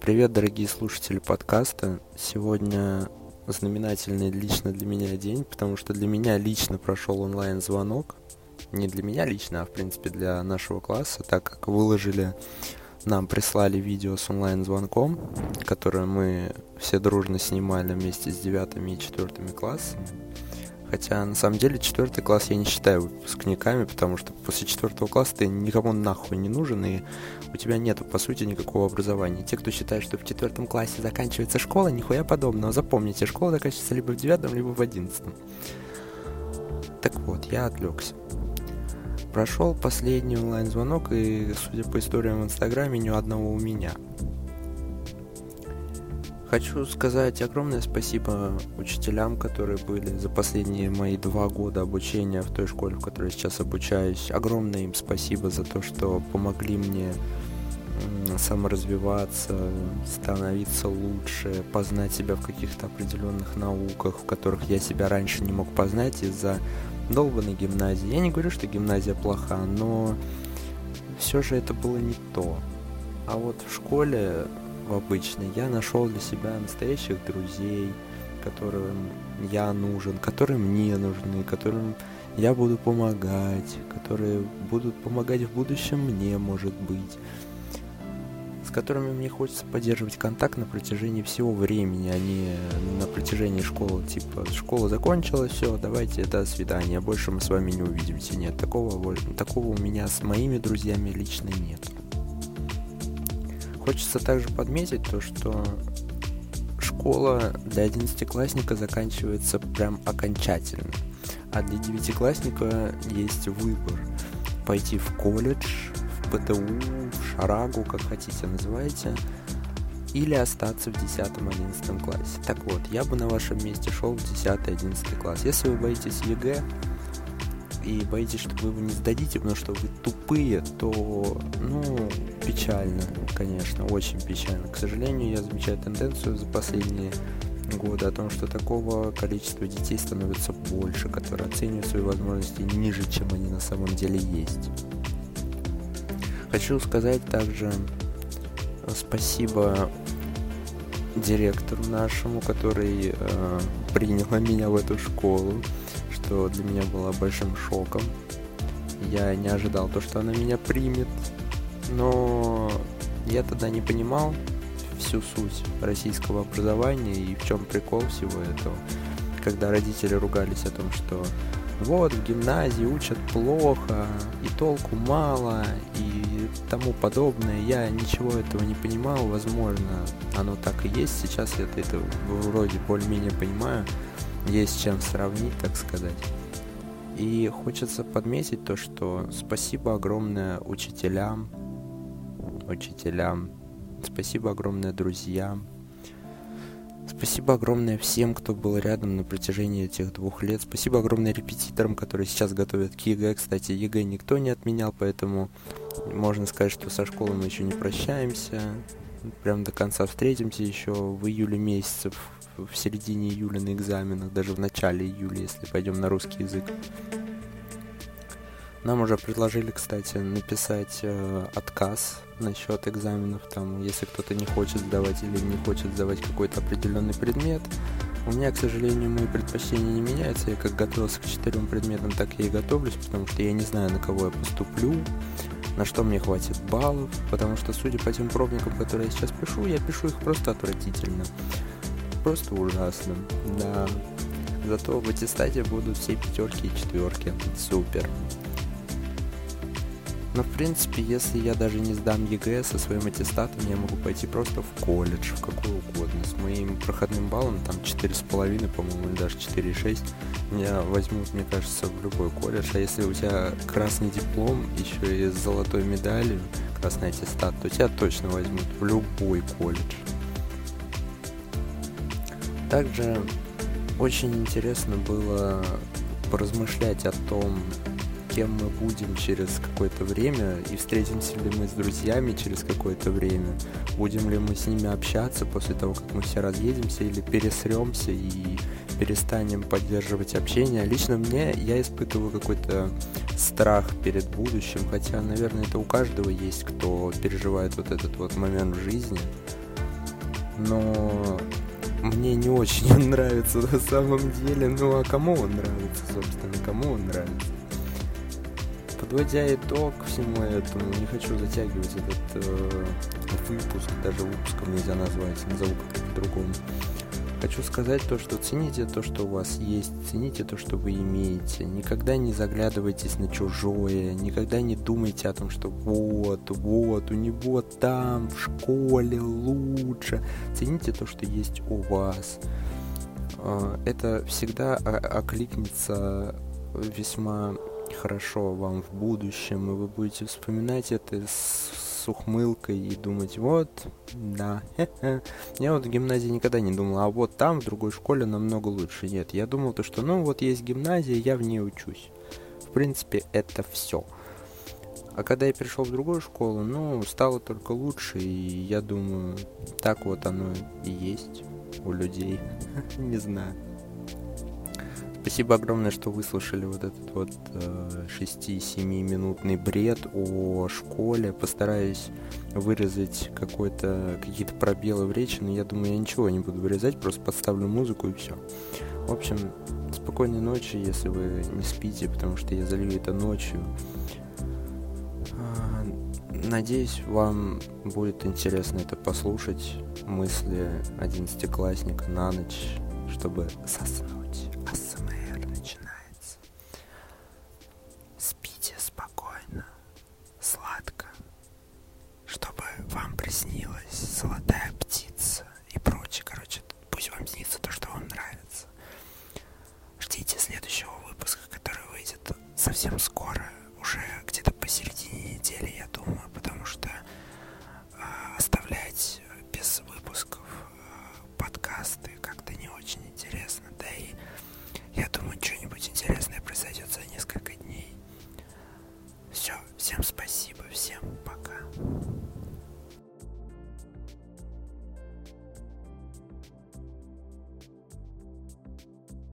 Привет, дорогие слушатели подкаста. Сегодня знаменательный лично для меня день, потому что для меня лично прошел онлайн-звонок. Не для меня лично, а в принципе для нашего класса, так как выложили, нам прислали видео с онлайн-звонком, которое мы все дружно снимали вместе с девятыми и четвертыми классами. Хотя, на самом деле, четвертый класс я не считаю выпускниками, потому что после четвертого класса ты никому нахуй не нужен, и у тебя нету, по сути, никакого образования. Те, кто считает, что в четвертом классе заканчивается школа, нихуя подобного. Запомните, школа заканчивается либо в девятом, либо в одиннадцатом. Так вот, я отвлекся. Прошел последний онлайн-звонок, и, судя по историям в Инстаграме, ни одного у меня – Хочу сказать огромное спасибо учителям, которые были за последние мои два года обучения в той школе, в которой сейчас обучаюсь. Огромное им спасибо за то, что помогли мне саморазвиваться, становиться лучше, познать себя в каких-то определенных науках, в которых я себя раньше не мог познать из-за долбанной гимназии. Я не говорю, что гимназия плоха, но все же это было не то. А вот в школе в обычной, я нашел для себя настоящих друзей, которым я нужен, которые мне нужны, которым я буду помогать, которые будут помогать в будущем мне, может быть, с которыми мне хочется поддерживать контакт на протяжении всего времени, а не на протяжении школы. Типа, школа закончилась, все, давайте, до свидания, больше мы с вами не увидимся. Нет, такого, такого у меня с моими друзьями лично нет. Хочется также подметить то, что школа для одиннадцатиклассника заканчивается прям окончательно. А для девятиклассника есть выбор. Пойти в колледж, в ПТУ, в Шарагу, как хотите называйте, или остаться в 10-11 классе. Так вот, я бы на вашем месте шел в 10-11 класс. Если вы боитесь ЕГЭ, и боитесь, что вы его не сдадите, потому что вы тупые, то, ну, печально, конечно, очень печально. К сожалению, я замечаю тенденцию за последние годы о том, что такого количества детей становится больше, которые оценивают свои возможности ниже, чем они на самом деле есть. Хочу сказать также спасибо директору нашему, который э, принял меня в эту школу что для меня было большим шоком. Я не ожидал то, что она меня примет, но я тогда не понимал всю суть российского образования и в чем прикол всего этого. Когда родители ругались о том, что вот в гимназии учат плохо, и толку мало, и тому подобное. Я ничего этого не понимал, возможно, оно так и есть. Сейчас я это вроде более-менее понимаю есть чем сравнить, так сказать. И хочется подметить то, что спасибо огромное учителям, учителям, спасибо огромное друзьям, спасибо огромное всем, кто был рядом на протяжении этих двух лет, спасибо огромное репетиторам, которые сейчас готовят к ЕГЭ, кстати, ЕГЭ никто не отменял, поэтому можно сказать, что со школы мы еще не прощаемся, прям до конца встретимся еще в июле месяце середине июля на экзаменах, даже в начале июля, если пойдем на русский язык. Нам уже предложили, кстати, написать э, отказ насчет экзаменов, там, если кто-то не хочет сдавать или не хочет сдавать какой-то определенный предмет. У меня, к сожалению, мои предпочтения не меняются. Я как готовился к четырем предметам, так я и готовлюсь, потому что я не знаю, на кого я поступлю, на что мне хватит баллов, потому что, судя по тем пробникам, которые я сейчас пишу, я пишу их просто отвратительно просто ужасно. Да. Зато в аттестате будут все пятерки и четверки. Супер. Но в принципе, если я даже не сдам ЕГЭ со своим аттестатом, я могу пойти просто в колледж, в какой угодно. С моим проходным баллом, там 4,5, по-моему, или даже 4,6, меня возьмут, мне кажется, в любой колледж. А если у тебя красный диплом, еще и с золотой медалью, красный аттестат, то тебя точно возьмут в любой колледж. Также очень интересно было поразмышлять о том, кем мы будем через какое-то время, и встретимся ли мы с друзьями через какое-то время, будем ли мы с ними общаться после того, как мы все разъедемся, или пересремся и перестанем поддерживать общение. Лично мне я испытываю какой-то страх перед будущим, хотя, наверное, это у каждого есть, кто переживает вот этот вот момент в жизни – но мне не очень он нравится на самом деле. Ну а кому он нравится, собственно, кому он нравится? Подводя итог всему этому, не хочу затягивать этот э, выпуск, даже выпуском нельзя назвать, назову как-то по-другому. Хочу сказать то, что цените то, что у вас есть, цените то, что вы имеете. Никогда не заглядывайтесь на чужое, никогда не думайте о том, что вот, вот, у него там в школе лучше. Цените то, что есть у вас. А, это всегда окликнется весьма хорошо вам в будущем, и вы будете вспоминать это с с ухмылкой и думать, вот, да, Я вот в гимназии никогда не думал, а вот там, в другой школе, намного лучше. Нет, я думал то, что, ну, вот есть гимназия, я в ней учусь. В принципе, это все. А когда я перешел в другую школу, ну, стало только лучше, и я думаю, так вот оно и есть у людей. Не знаю. Спасибо огромное, что выслушали вот этот вот э, 6-7 минутный бред о школе. Постараюсь вырезать какой-то какие-то пробелы в речи, но я думаю, я ничего не буду вырезать, просто подставлю музыку и все. В общем, спокойной ночи, если вы не спите, потому что я залью это ночью. А, надеюсь, вам будет интересно это послушать, мысли одиннадцатиклассника на ночь, чтобы заснуть. Совсем скоро,